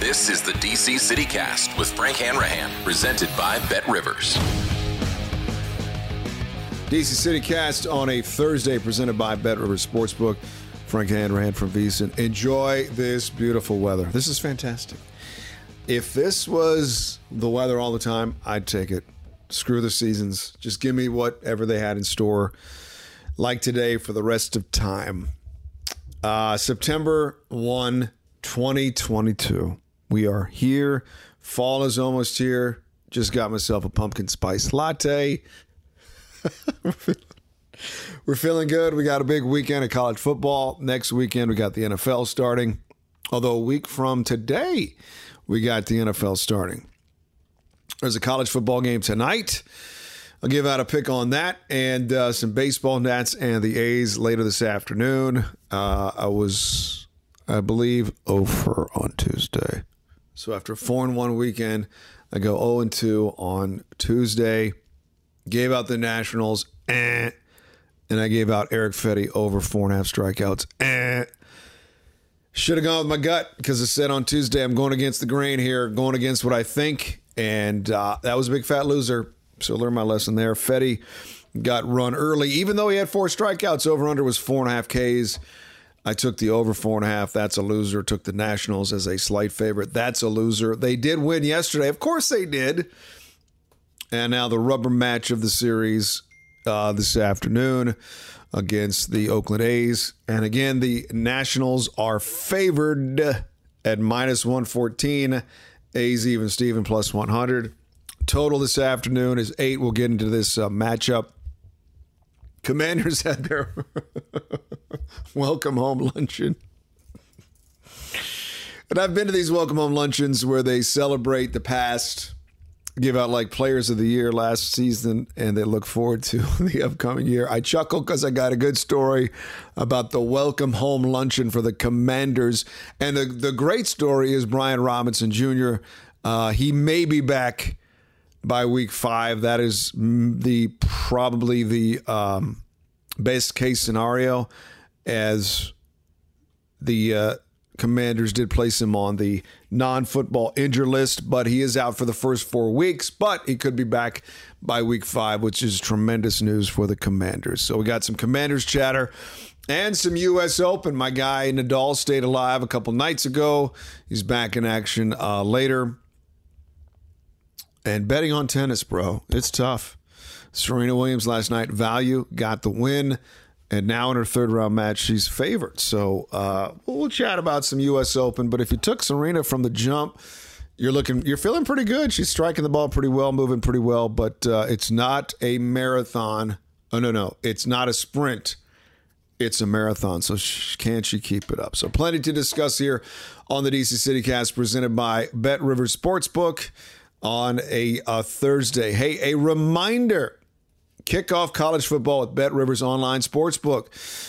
This is the DC CityCast with Frank Hanrahan, presented by Bet Rivers. DC CityCast on a Thursday, presented by Bet Rivers Sportsbook. Frank Hanrahan from VSiN. Enjoy this beautiful weather. This is fantastic. If this was the weather all the time, I'd take it. Screw the seasons. Just give me whatever they had in store, like today, for the rest of time. Uh, September 1, 2022. We are here. Fall is almost here. Just got myself a pumpkin spice latte. We're feeling good. We got a big weekend of college football. Next weekend, we got the NFL starting. Although, a week from today, we got the NFL starting. There's a college football game tonight. I'll give out a pick on that and uh, some baseball nats and the A's later this afternoon. Uh, I was, I believe, over on Tuesday. So after four and one weekend, I go 0 and 2 on Tuesday. Gave out the Nationals, eh. and I gave out Erick Fedde over four and a half strikeouts. Eh. Should have gone with my gut because I said on Tuesday I'm going against the grain here, going against what I think, and uh, that was a big fat loser. So learn my lesson there. Fetty got run early, even though he had four strikeouts. Over under was four and a half Ks. I took the over four and a half. That's a loser. Took the Nationals as a slight favorite. That's a loser. They did win yesterday. Of course they did. And now the rubber match of the series uh, this afternoon against the Oakland A's. And again, the Nationals are favored at minus 114. A's even Steven plus 100. Total this afternoon is eight. We'll get into this uh, matchup. Commanders had their welcome home luncheon. And I've been to these welcome home luncheons where they celebrate the past, give out like players of the year last season, and they look forward to the upcoming year. I chuckle because I got a good story about the welcome home luncheon for the Commanders. And the, the great story is Brian Robinson Jr. Uh, he may be back by week five. That is the probably the um, best case scenario, as the uh, Commanders did place him on the non-football injured list, but he is out for the first four weeks. But he could be back by week five, which is tremendous news for the Commanders. So we got some Commanders chatter. And some U.S. Open. My guy Nadal stayed alive a couple nights ago. He's back in action uh, later. And betting on tennis, bro, it's tough. Serena Williams last night, value, got the win. And now in her third round match, she's favored. So uh, we'll chat about some U.S. Open. But if you took Serena from the jump, you're looking, you're feeling pretty good. She's striking the ball pretty well, moving pretty well. But uh, it's not a marathon. Oh no, no, it's not a sprint. It's a marathon. So sh- can she keep it up? So plenty to discuss here on the DC City Cast, presented by Bet Rivers Sportsbook on a, a Thursday. Hey, a reminder Kick off college football with Bet Rivers Online Sportsbook.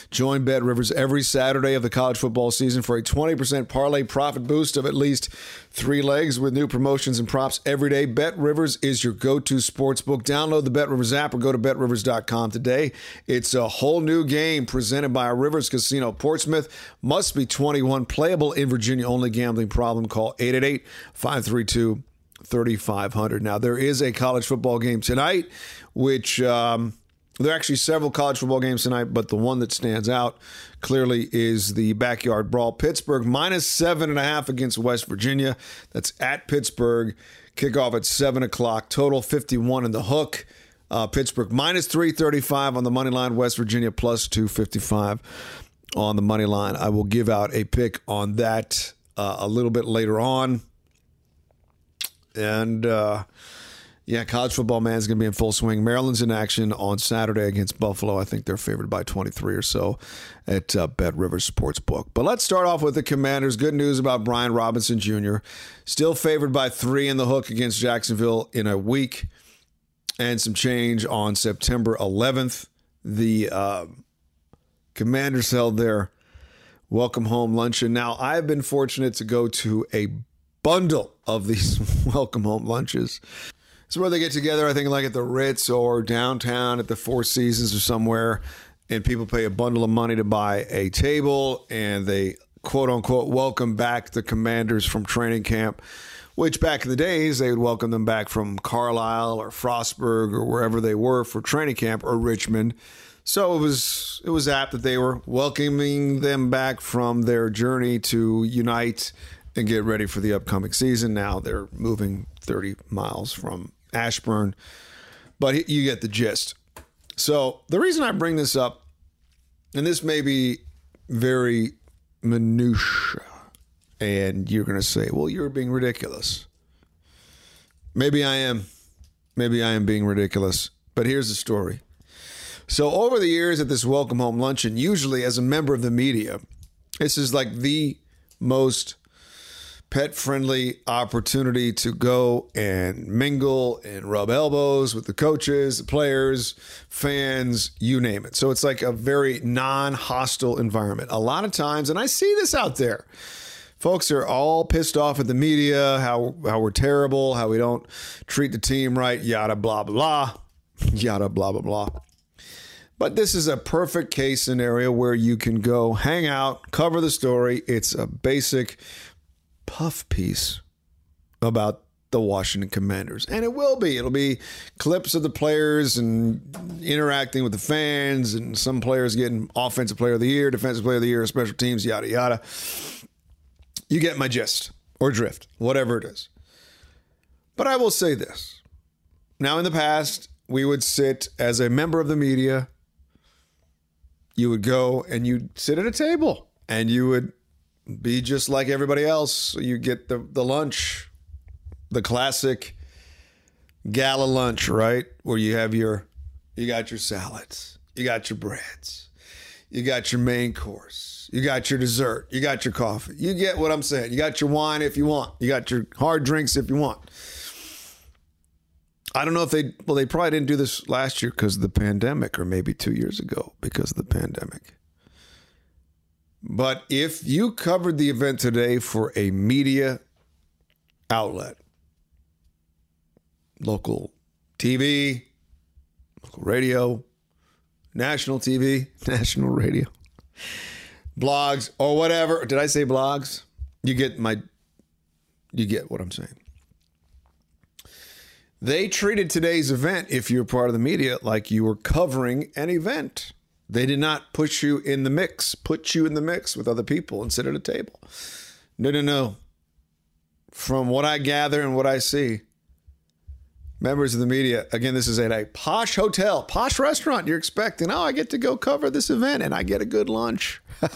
Join Bet Rivers every Saturday of the college football season for a 20% parlay profit boost of at least three legs with new promotions and props every day. Bet Rivers is your go to sportsbook. Download the Bet Rivers app or go to betrivers.com today. It's a whole new game presented by Rivers Casino Portsmouth. Must be 21, playable in Virginia. Only gambling problem. Call 888 532 3500. Now, there is a college football game tonight, which um, there are actually several college football games tonight, but the one that stands out clearly is the backyard brawl. Pittsburgh minus seven and a half against West Virginia. That's at Pittsburgh. Kickoff at seven o'clock. Total 51 in the hook. Uh, Pittsburgh minus 335 on the money line. West Virginia plus 255 on the money line. I will give out a pick on that uh, a little bit later on. And uh, yeah, college football man is going to be in full swing. Maryland's in action on Saturday against Buffalo. I think they're favored by 23 or so at uh, Bet Rivers Sportsbook. But let's start off with the Commanders. Good news about Brian Robinson Jr. Still favored by three in the hook against Jacksonville in a week and some change on September 11th. The uh, Commanders held their welcome home luncheon. Now, I've been fortunate to go to a bundle of these welcome home lunches. It's where they get together, I think, like at the Ritz or downtown at the Four Seasons or somewhere, and people pay a bundle of money to buy a table, and they quote unquote welcome back the commanders from training camp, which back in the days they would welcome them back from Carlisle or Frostburg or wherever they were for training camp or Richmond. So it was it was apt that they were welcoming them back from their journey to unite and get ready for the upcoming season. Now they're moving 30 miles from Ashburn, but you get the gist. So the reason I bring this up, and this may be very minutia, and you're going to say, well, you're being ridiculous. Maybe I am. Maybe I am being ridiculous. But here's the story. So, over the years at this welcome home luncheon, usually as a member of the media, this is like the most pet friendly opportunity to go and mingle and rub elbows with the coaches, the players, fans, you name it. So it's like a very non hostile environment. A lot of times, and I see this out there. Folks are all pissed off at the media, how how we're terrible, how we don't treat the team right, yada blah blah, yada blah blah blah. But this is a perfect case scenario where you can go hang out, cover the story. It's a basic puff piece about the Washington Commanders. And it will be. It'll be clips of the players and interacting with the fans and some players getting offensive player of the year, defensive player of the year, special teams, yada, yada. You get my gist or drift, whatever it is. But I will say this. Now, in the past, we would sit as a member of the media. You would go and you'd sit at a table and you would be just like everybody else. You get the, the lunch, the classic gala lunch, right? Where you have your, you got your salads, you got your breads, you got your main course, you got your dessert, you got your coffee. You get what I'm saying. You got your wine if you want, you got your hard drinks if you want. I don't know if they, well, they probably didn't do this last year because of the pandemic, or maybe two years ago because of the pandemic. But if you covered the event today for a media outlet, local TV, local radio, national TV, national radio, blogs, or whatever. Did I say blogs? You get my, you get what I'm saying. They treated today's event, if you're part of the media, like you were covering an event. They did not put you in the mix, put you in the mix with other people and sit at a table. No, no, no. From what I gather and what I see, members of the media. Again, this is at a posh hotel, posh restaurant. You're expecting, oh, I get to go cover this event and I get a good lunch.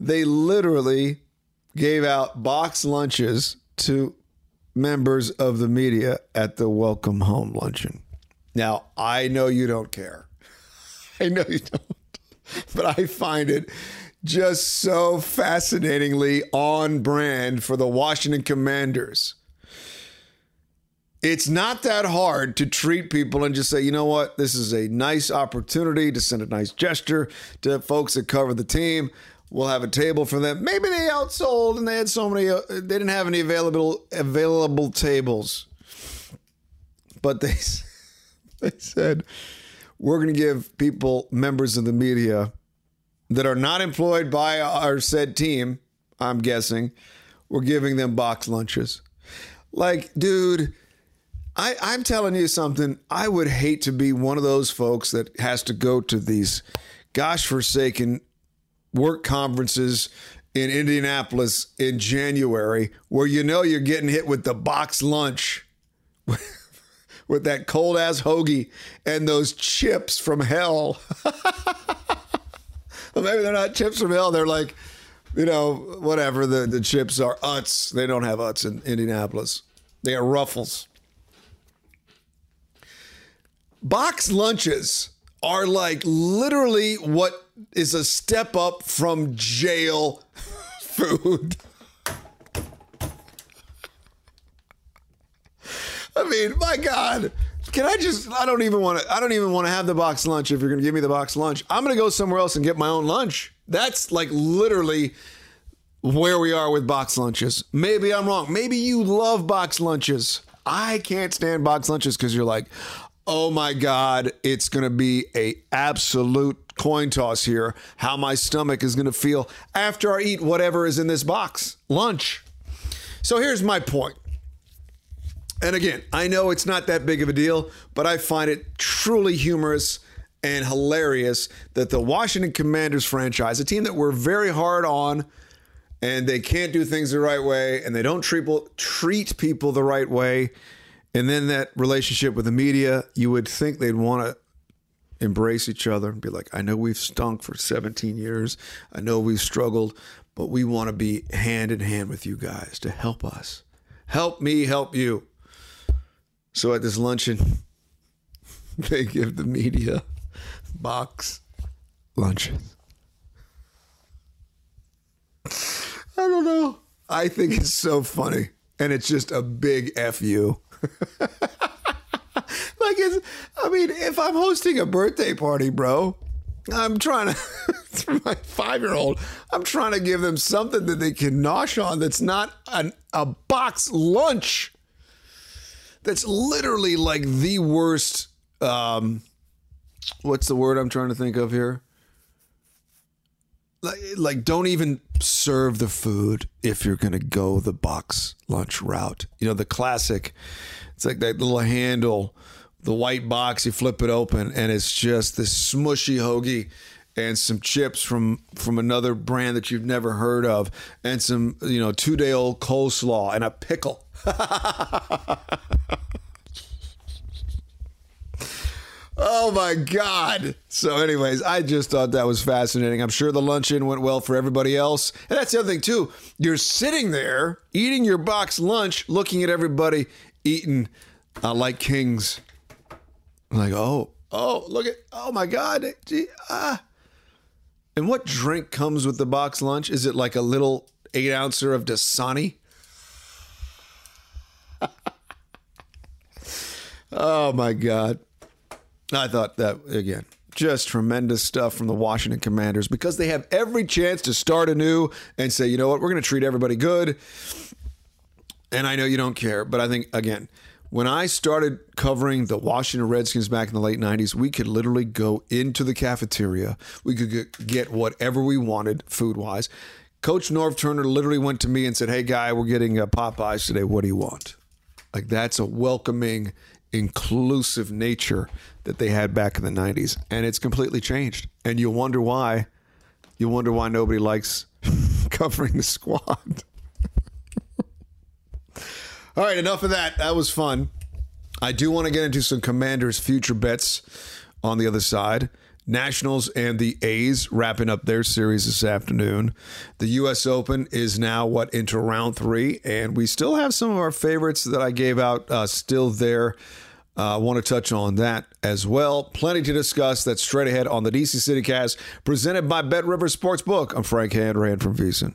they literally gave out box lunches to members of the media at the welcome home luncheon. Now, I know you don't care. I know you don't. But I find it just so fascinatingly on brand for the Washington Commanders. It's not that hard to treat people and just say, you know what, this is a nice opportunity to send a nice gesture to folks that cover the team. We'll have a table for them. Maybe they outsold and they had so many, uh, they didn't have any available available tables. But they, they said, we're going to give people, members of the media, that are not employed by our said team, I'm guessing, we're giving them box lunches. Like, dude, I, I'm telling you something. I would hate to be one of those folks that has to go to these gosh forsaken work conferences in Indianapolis in January where you know you're getting hit with the box lunch with that cold ass hoagie and those chips from hell. well, maybe they're not chips from hell. They're like, you know, whatever the, the chips are. Utz. They don't have Utz in Indianapolis. They are Ruffles. Box lunches are like literally what is a step up from jail food. I mean, my God. Can I just I don't even want to I don't even want to have the box lunch if you're going to give me the box lunch. I'm going to go somewhere else and get my own lunch. That's like literally where we are with box lunches. Maybe I'm wrong. Maybe you love box lunches. I can't stand box lunches cuz you're like, "Oh my god, it's going to be a absolute coin toss here how my stomach is going to feel after I eat whatever is in this box lunch." So here's my point. And again, I know it's not that big of a deal, but I find it truly humorous and hilarious that the Washington Commanders franchise, a team that we're very hard on, and they can't do things the right way, and they don't treat people, treat people the right way, and then that relationship with the media, you would think they'd want to embrace each other and be like, I know we've stunk for 17 years. I know we've struggled, but we want to be hand in hand with you guys to help us. Help me help you. So at this luncheon, they give the media box lunches. I don't know. I think it's so funny. And it's just a big F you. like it's I mean, if I'm hosting a birthday party, bro, I'm trying to for my five year old, I'm trying to give them something that they can nosh on that's not an, a box lunch that's literally like the worst um what's the word I'm trying to think of here? Like, like don't even serve the food if you're to go the box lunch route. You know, the classic it's like that little handle, the white box, you flip it open and it's just this smushy hoagie and some chips from from another brand that you've never heard of and some, you know, 2-day old coleslaw and a pickle. Oh my God. So, anyways, I just thought that was fascinating. I'm sure the luncheon went well for everybody else. And that's the other thing, too. You're sitting there eating your box lunch, looking at everybody eating uh, like kings. I'm Like, oh, oh, look at, oh my God. Gee, ah. And what drink comes with the box lunch? Is it like a little eight ouncer of Dasani? oh my God. I thought that again, just tremendous stuff from the Washington Commanders because they have every chance to start anew and say, you know what, we're going to treat everybody good. And I know you don't care, but I think again, when I started covering the Washington Redskins back in the late 90s, we could literally go into the cafeteria. We could get whatever we wanted food wise. Coach Norv Turner literally went to me and said, Hey, guy, we're getting a Popeyes today. What do you want? Like, that's a welcoming, inclusive nature that they had back in the 90s. And it's completely changed. And you wonder why. You wonder why nobody likes covering the squad. All right, enough of that. That was fun. I do want to get into some Commanders' future bets on the other side. Nationals and the A's wrapping up their series this afternoon. The U.S. Open is now what into round three, and we still have some of our favorites that I gave out uh, still there. I uh, want to touch on that as well. Plenty to discuss. That's straight ahead on the DC City Cast, presented by Bet River Sportsbook. I'm Frank Hanrahan from VSiN.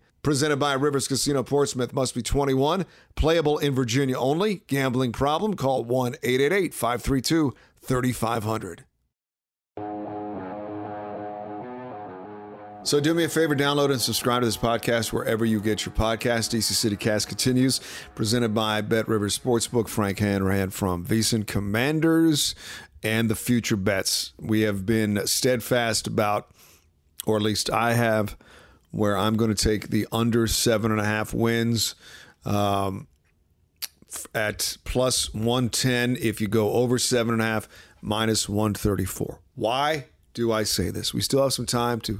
Presented by Rivers Casino Portsmouth. Must be 21. Playable in Virginia only. Gambling problem? Call 1 888 532 3500. So do me a favor, download and subscribe to this podcast wherever you get your podcast. DC City Cast continues, presented by Bet Rivers Sportsbook. Frank Hanrahan from VSiN Commanders and the future bets. We have been steadfast about, or at least I have, where I'm going to take the under seven and a half wins um, at plus 110. If you go over seven and a half, minus 134. Why do I say this? We still have some time to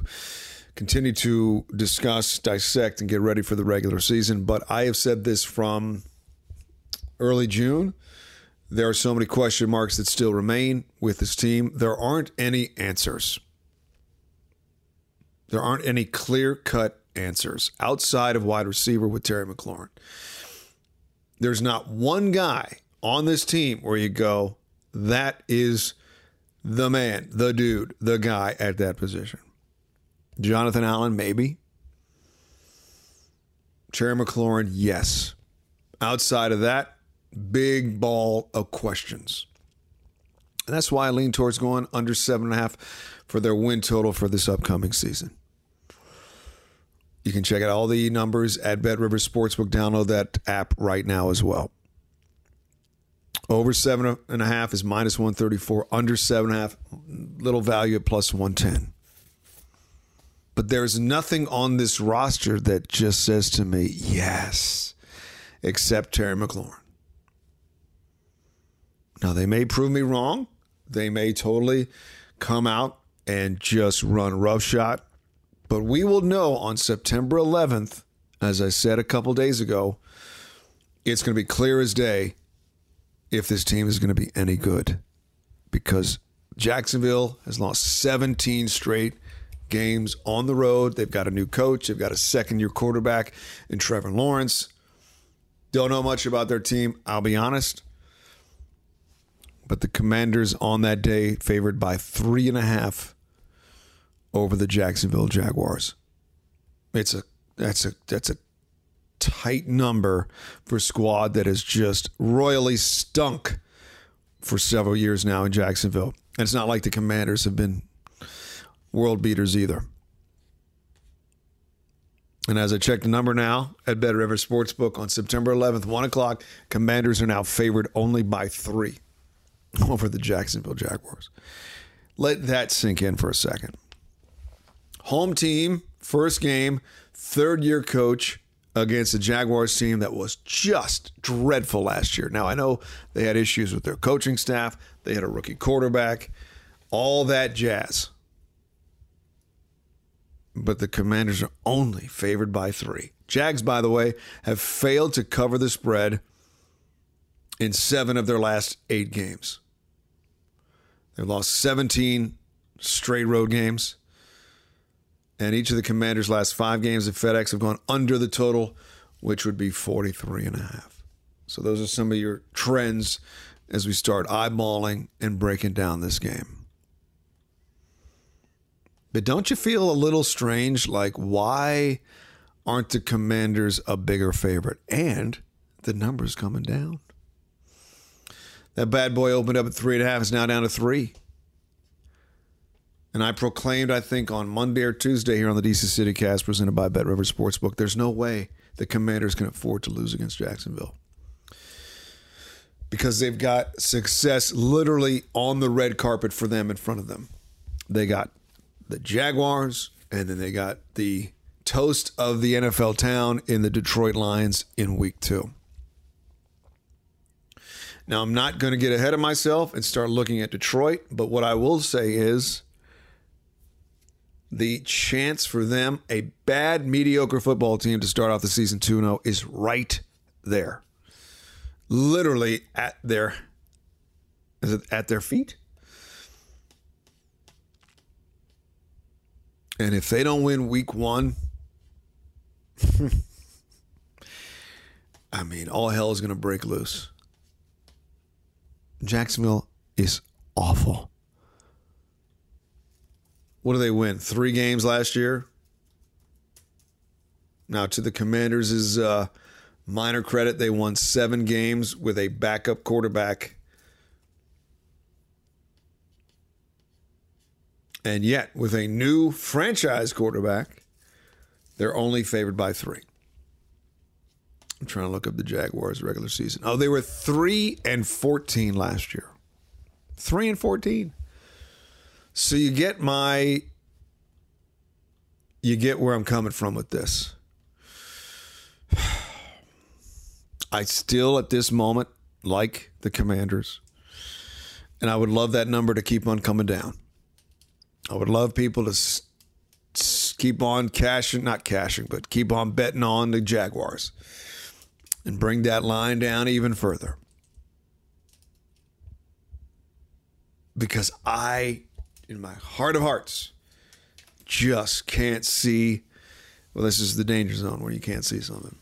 continue to discuss, dissect, and get ready for the regular season. But I have said this from early June. There are so many question marks that still remain with this team. There aren't any answers. There aren't any clear cut answers outside of wide receiver with Terry McLaurin. There's not one guy on this team where you go, that is the man, the dude, the guy at that position. Jonathan Allen, maybe. Terry McLaurin, yes. Outside of that, big ball of questions. And that's why I lean towards going under seven and a half for their win total for this upcoming season. You can check out all the numbers at Bet River Sportsbook. Download that app right now as well. Over seven and a half is minus 134. Under seven and a half, little value at plus 110. But there's nothing on this roster that just says to me, yes, except Terry McLaurin. Now, they may prove me wrong. They may totally come out and just run roughshod. But we will know on September 11th, as I said a couple days ago, it's going to be clear as day if this team is going to be any good. Because Jacksonville has lost 17 straight games on the road. They've got a new coach, they've got a second year quarterback in Trevor Lawrence. Don't know much about their team, I'll be honest. But the Commanders on that day favored by three and a half over the Jacksonville Jaguars. It's a that's a that's a tight number for a squad that has just royally stunk for several years now in Jacksonville. And it's not like the Commanders have been world beaters either. And as I check the number now at Bet River Sportsbook on September 11th, 1 o'clock, Commanders are now favored only by three over the Jacksonville Jaguars. Let that sink in for a second. Home team, first game, third year coach against the Jaguars team that was just dreadful last year. Now, I know they had issues with their coaching staff, they had a rookie quarterback, all that jazz. But the Commanders are only favored by three. Jags, by the way, have failed to cover the spread in seven of their last eight games. They've lost 17 straight road games. And each of the Commanders' last five games at FedEx have gone under the total, which would be 43 and a half. So those are some of your trends as we start eyeballing and breaking down this game. But don't you feel a little strange? Like, why aren't the Commanders a bigger favorite? And the number's coming down. That bad boy opened up at three and a half, is now down to three. And I proclaimed, I think, on Monday or Tuesday here on the DC City Cast presented by Bet River Sportsbook, there's no way the Commanders can afford to lose against Jacksonville. because they've got success literally on the red carpet for them in front of them. They got the Jaguars, and then they got the toast of the NFL town in the Detroit Lions in week two. Now, I'm not going to get ahead of myself and start looking at Detroit, but what I will say is the chance for them, a bad, mediocre football team to start off the season 2 0, is right there. Literally at their is it at their feet? And if they don't win week one, I mean, all hell is going to break loose. Jacksonville is awful. What do they win? Three games last year. Now, to the Commanders' uh, minor credit, they won seven games with a backup quarterback. And yet, with a new franchise quarterback, they're only favored by three. I'm trying to look up the Jaguars regular season. Oh, they were 3 and 14 last year. 3 and 14. So you get my you get where I'm coming from with this. I still at this moment like the Commanders. And I would love that number to keep on coming down. I would love people to keep on cashing, not cashing, but keep on betting on the Jaguars and bring that line down even further. Because I, in my heart of hearts, just can't see. Well, this is the danger zone where you can't see something.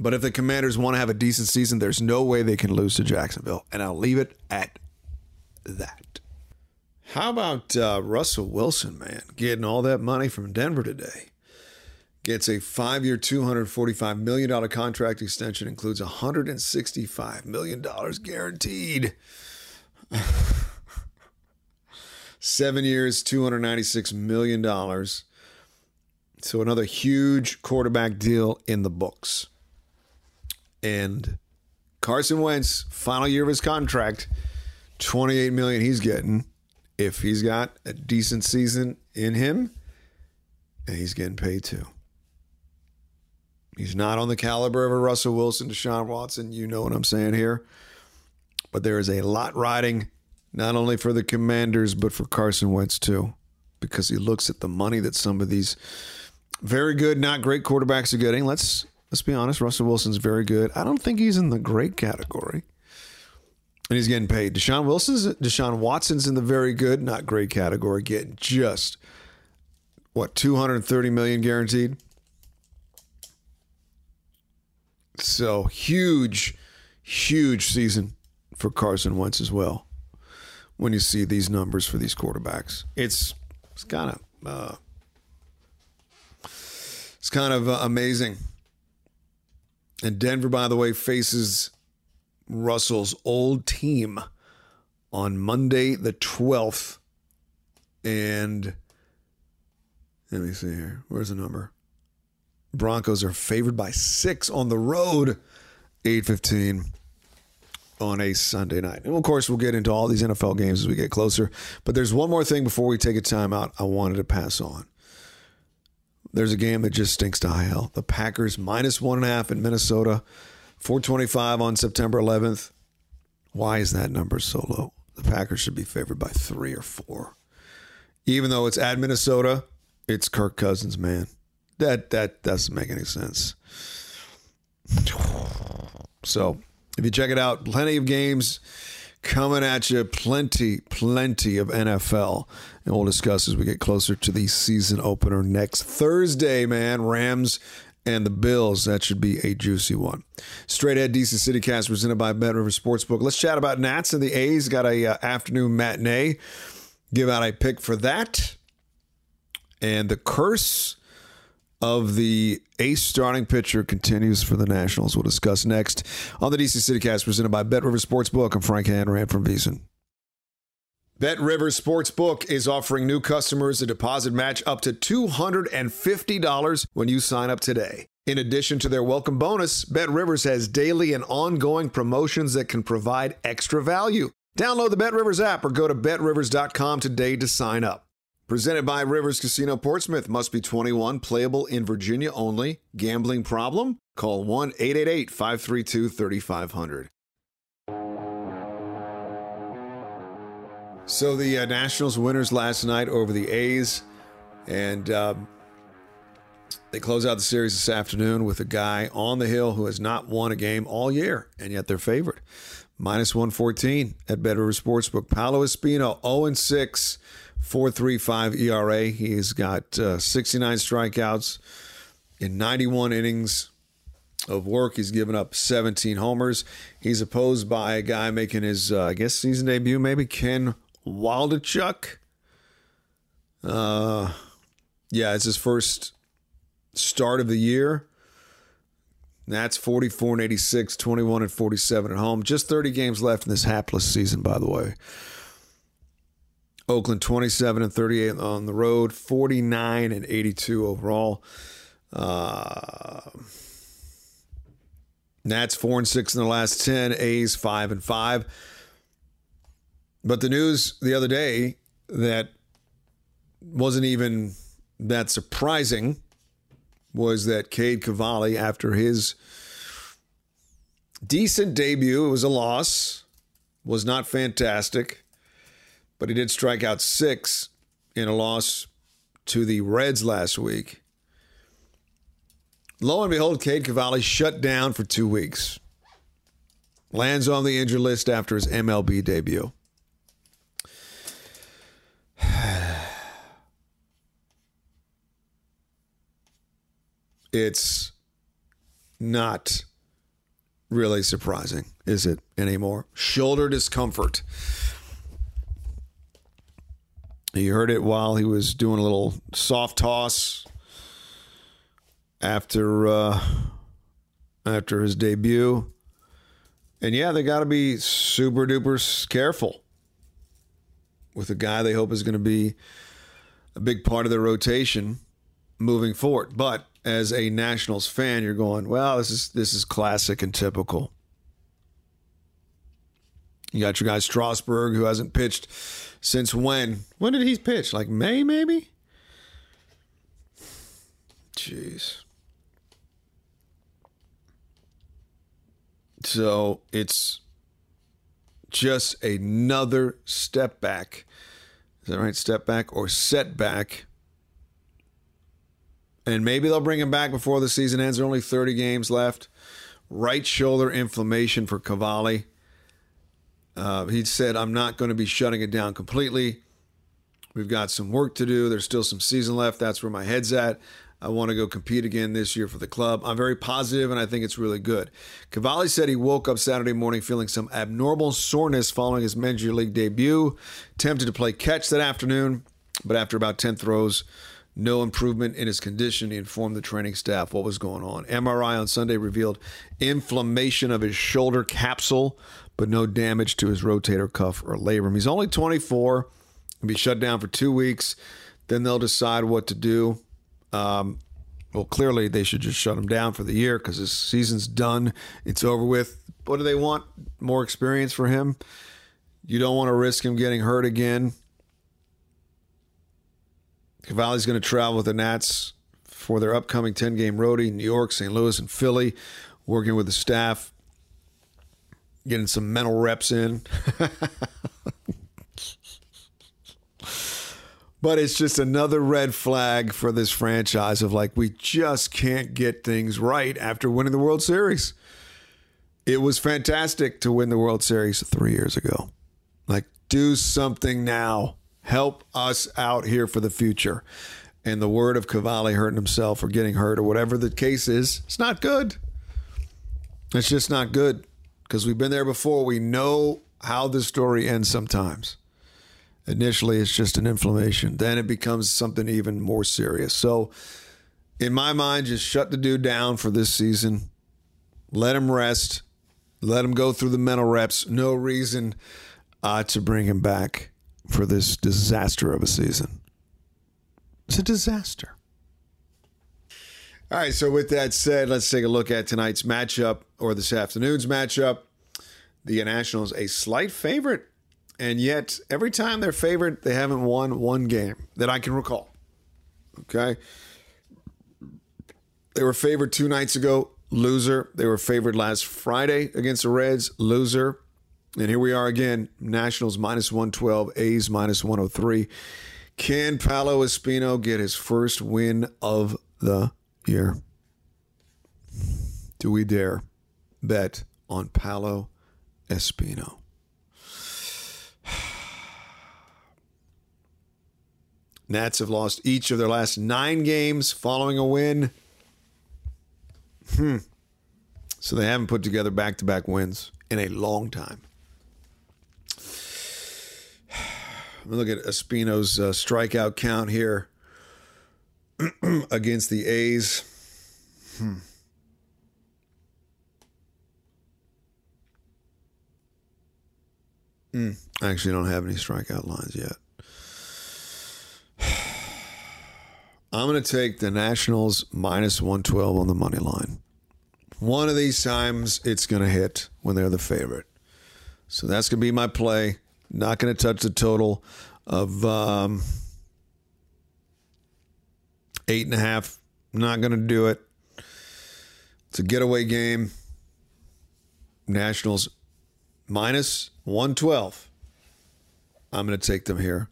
But if the Commanders want to have a decent season, there's no way they can lose to Jacksonville. And I'll leave it at that. How about uh, Russell Wilson, man, getting all that money from Denver today? Gets a five year, $245 million contract extension, includes $165 million guaranteed. Seven years, $296 million. So another huge quarterback deal in the books. And Carson Wentz, final year of his contract, 28 million he's getting. If he's got a decent season in him, and he's getting paid too. He's not on the caliber of a Russell Wilson, Deshaun Watson. You know what I'm saying here. But there is a lot riding, not only for the Commanders, but for Carson Wentz too, because he looks at the money that some of these very good, not great quarterbacks are getting. Let's let's be honest. Russell Wilson's very good. I don't think he's in the great category. And he's getting paid. Deshaun Wilson's Deshaun Watson's in the very good, not great category, getting just what, 230 million guaranteed? So huge, huge season for Carson Wentz as well. When you see these numbers for these quarterbacks, it's it's kind of uh, it's kind of uh, amazing. And Denver, by the way, faces Russell's old team on Monday the twelfth, and let me see here. Where's the number? Broncos are favored by six on the road, 815 on a Sunday night. And of course, we'll get into all these NFL games as we get closer. But there's one more thing before we take a timeout I wanted to pass on. There's a game that just stinks to high hell. The Packers minus one and a half in Minnesota, 425 on September 11th. Why is that number so low? The Packers should be favored by three or four. Even though it's at Minnesota, it's Kirk Cousins, man. That that doesn't make any sense. So if you check it out, plenty of games coming at you, plenty, plenty of NFL. And we'll discuss as we get closer to the season opener next Thursday, man. Rams and the Bills. That should be a juicy one. Straight ahead, DC City Cast presented by Bet River Sportsbook. Let's chat about Nats and the A's. Got a uh, afternoon matinee. Give out a pick for that. And the curse of the ace starting pitcher continues for the Nationals. We'll discuss next on the DC City Cast presented by Bet River Sportsbook. I'm Frank Hanrahan from VSiN. Bet River Sportsbook is offering new customers a deposit match up to $250 when you sign up today. In addition to their welcome bonus, Bet Rivers has daily and ongoing promotions that can provide extra value. Download the Bet Rivers app or go to betrivers.com today to sign up. Presented by Rivers Casino Portsmouth. Must be 21, playable in Virginia only. Gambling problem? Call 1 888 532 3500. So the uh, Nationals winners last night over the A's, and um, they close out the series this afternoon with a guy on the hill who has not won a game all year, and yet they're favored. Minus 114 at Bet Rivers Sportsbook. Paolo Espino, 0 6, 4.35 ERA. He's got uh, 69 strikeouts in 91 innings of work. He's given up 17 homers. He's opposed by a guy making his, uh, I guess, season debut, maybe Ken Waldichuk. Uh, yeah, it's his first start of the year. That's 44 and 86, 21 and 47 at home. Just 30 games left in this hapless season, by the way. Oakland 27 and 38 on the road, 49 and 82 overall. Uh, Nats 4 and 6 in the last 10, A's 5 and 5. But the news the other day that wasn't even that surprising was that Cade Cavalli, after his decent debut, it was a loss, was not fantastic, but he did strike out six in a loss to the Reds last week. Lo and behold, Cade Cavalli shut down for two weeks. Lands on the injured list after his MLB debut. it's not really surprising, is it anymore? Shoulder discomfort. He heard it while he was doing a little soft toss after uh, after his debut. And yeah, they got to be super duper careful with a guy they hope is going to be a big part of their rotation moving forward. But as a Nationals fan, you're going, well, this is this is classic and typical. You got your guy Strasburg, who hasn't pitched since when? When did he pitch? Like May, maybe? Jeez. So it's just another step back. Is that right? Step back or setback and maybe they'll bring him back before the season ends. There are only 30 games left. Right shoulder inflammation for Cavalli. Uh, he said, I'm not going to be shutting it down completely. We've got some work to do. There's still some season left. That's where my head's at. I want to go compete again this year for the club. I'm very positive, and I think it's really good. Cavalli said he woke up Saturday morning feeling some abnormal soreness following his Major League debut. Tempted to play catch that afternoon, but after about 10 throws, no improvement in his condition. He informed the training staff what was going on. MRI on Sunday revealed inflammation of his shoulder capsule, but no damage to his rotator cuff or labrum. He's only 24. He'll be shut down for two weeks. Then they'll decide what to do. Um, well, clearly they should just shut him down for the year because his season's done. It's over with. What do they want? More experience for him? You don't want to risk him getting hurt again. Cavalli's going to travel with the Nats for their upcoming 10 game roadie in New York, St. Louis, and Philly, working with the staff, getting some mental reps in. but it's just another red flag for this franchise of like, we just can't get things right after winning the World Series. It was fantastic to win the World Series three years ago. Like, do something now help us out here for the future. And the word of Cavalli hurting himself or getting hurt or whatever the case is, it's not good. It's just not good because we've been there before. We know how the story ends sometimes. Initially, it's just an inflammation. Then it becomes something even more serious. So, in my mind, just shut the dude down for this season. Let him rest. Let him go through the mental reps. No reason uh, to bring him back for this disaster of a season. It's a disaster. All right, so with that said, let's take a look at tonight's matchup or this afternoon's matchup. The Nationals a slight favorite, and yet every time they're favored, they haven't won one game that I can recall. Okay. They were favored two nights ago, loser. They were favored last Friday against the Reds, loser. And here we are again, Nationals minus 112, A's minus 103. Can Paolo Espino get his first win of the year? Do we dare bet on Paolo Espino? Nats have lost each of their last nine games following a win. Hmm. So they haven't put together back to back wins in a long time. Look at Espino's uh, strikeout count here against the A's. Hmm. Mm, I actually don't have any strikeout lines yet. I'm going to take the Nationals minus 112 on the money line. One of these times it's going to hit when they're the favorite. So that's going to be my play. Not going to touch the total of um, eight and a half. Not going to do it. It's a getaway game. Nationals minus 112. I'm going to take them here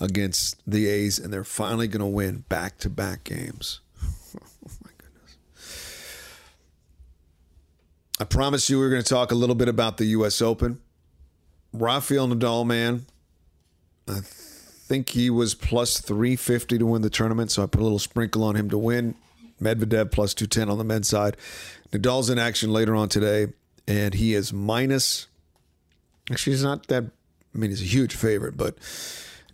against the A's, and they're finally going to win back to back games. oh, my goodness. I promised you we were going to talk a little bit about the U.S. Open. Rafael Nadal, man, I think he was plus 350 to win the tournament, so I put a little sprinkle on him to win. Medvedev plus 210 on the men's side. Nadal's in action later on today, and he is minus. Actually, he's not that. I mean, he's a huge favorite, but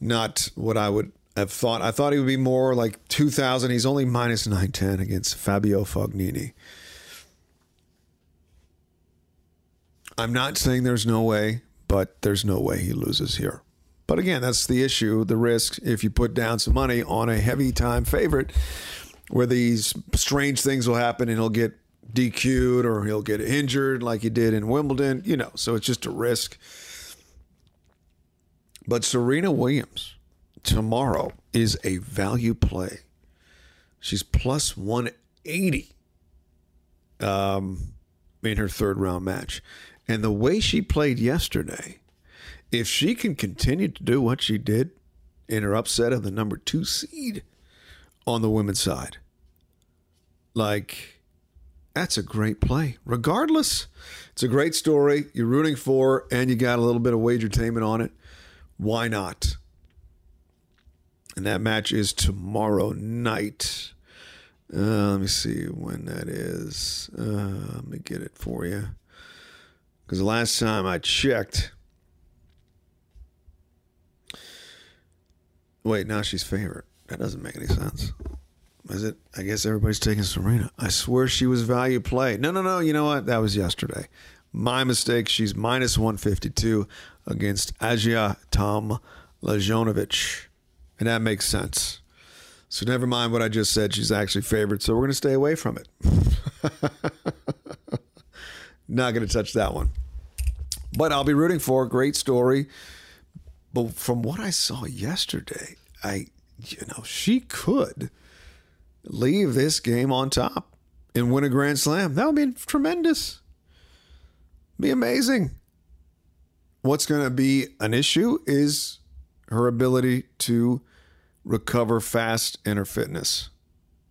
not what I would have thought. I thought he would be more like 2,000. He's only minus 910 against Fabio Fognini. I'm not saying there's no way, but there's no way he loses here. But again, that's the issue, the risk if you put down some money on a heavy time favorite where these strange things will happen and he'll get DQ'd or he'll get injured like he did in Wimbledon, you know, so it's just a risk. But Serena Williams tomorrow is a value play. She's plus 180 um, in her third round match. And the way she played yesterday, if she can continue to do what she did in her upset of the number two seed on the women's side, like that's a great play. Regardless, it's a great story. You're rooting for, and you got a little bit of wagertainment on it. Why not? And that match is tomorrow night. Uh, let me see when that is. Uh, let me get it for you. Because the last time I checked, wait, now she's favorite. That doesn't make any sense. Is it? I guess everybody's taking Serena. I swear she was value play. No, no, no. You know what? That was yesterday. My mistake. She's minus 152 against Ajia Tom Lajonovic. And that makes sense. So never mind what I just said. She's actually favored. So we're going to stay away from it. Not going to touch that one. But I'll be rooting for great story. But from what I saw yesterday, I, you know, she could leave this game on top and win a Grand Slam. That would be tremendous. Be amazing. What's going to be an issue is her ability to recover fast in her fitness.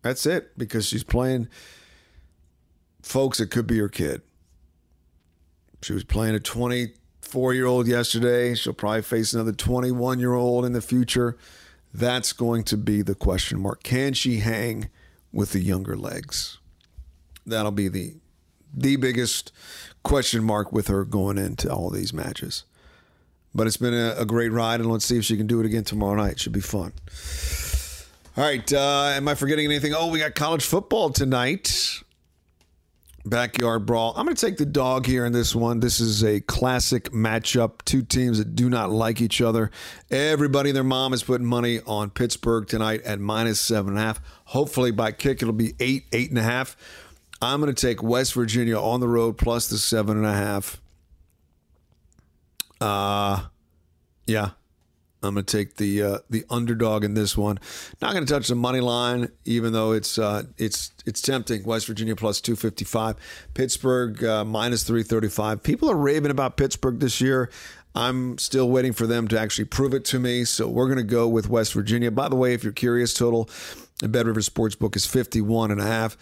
That's it because she's playing folks it could be her kid. She was playing a 24 year old yesterday. She'll probably face another 21 year old in the future. That's going to be the question mark. Can she hang with the younger legs? That'll be the the biggest question mark with her going into all these matches. But it's been a, a great ride, and let's see if she can do it again tomorrow night. It Should be fun. All right. Uh, am I forgetting anything? Oh, we got college football tonight. Backyard brawl. I'm going to take the dog here in this one. This is a classic matchup. Two teams that do not like each other. Everybody their mom is putting money on Pittsburgh tonight at minus seven and a half. Hopefully by kick it'll be eight, eight and a half. I'm going to take West Virginia on the road plus the seven and a half. Uh, yeah, I'm going to take the uh, the underdog in this one. Not going to touch the money line, even though it's uh, it's it's tempting. West Virginia plus 255, Pittsburgh uh, minus 335. People are raving about Pittsburgh this year. I'm still waiting for them to actually prove it to me. So we're going to go with West Virginia. By the way, if you're curious, total at Bet River Sportsbook is 51 and a half.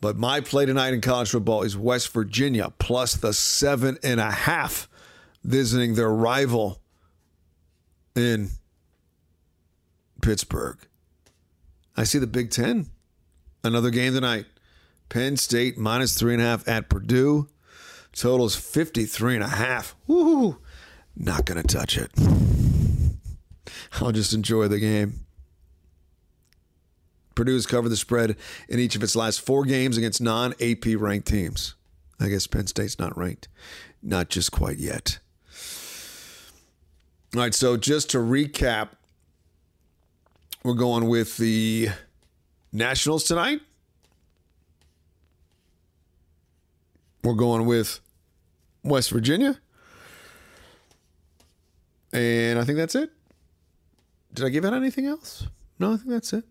But my play tonight in college football is West Virginia plus the seven and a half, visiting their rival in Pittsburgh. I see the Big Ten. Another game tonight. Penn State minus three and a half at Purdue. Total is 53 and a half. Woo! Not going to touch it. I'll just enjoy the game. Purdue's covered the spread in each of its last four games against non AP ranked teams. I guess Penn State's not ranked. Not just quite yet. All right, so just to recap, we're going with the Nationals tonight. We're going with West Virginia. And I think that's it. Did I give out anything else? No, I think that's it.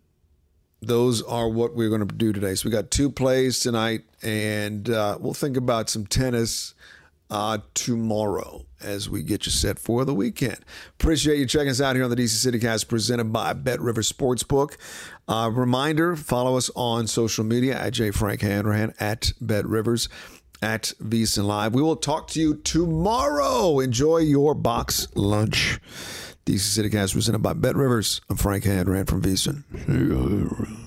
Those are what we're going to do today. So we got two plays tonight, and uh, we'll think about some tennis uh, tomorrow as we get you set for the weekend. Appreciate you checking us out here on the DC City Cast presented by Bet River Sportsbook. Uh, reminder follow us on social media at J. Frank Hanrahan, at Bet Rivers, at VSiN Live. We will talk to you tomorrow. Enjoy your box lunch. DC City Cast presented by Bet Rivers. I'm Frank Hanrahan from VSiN.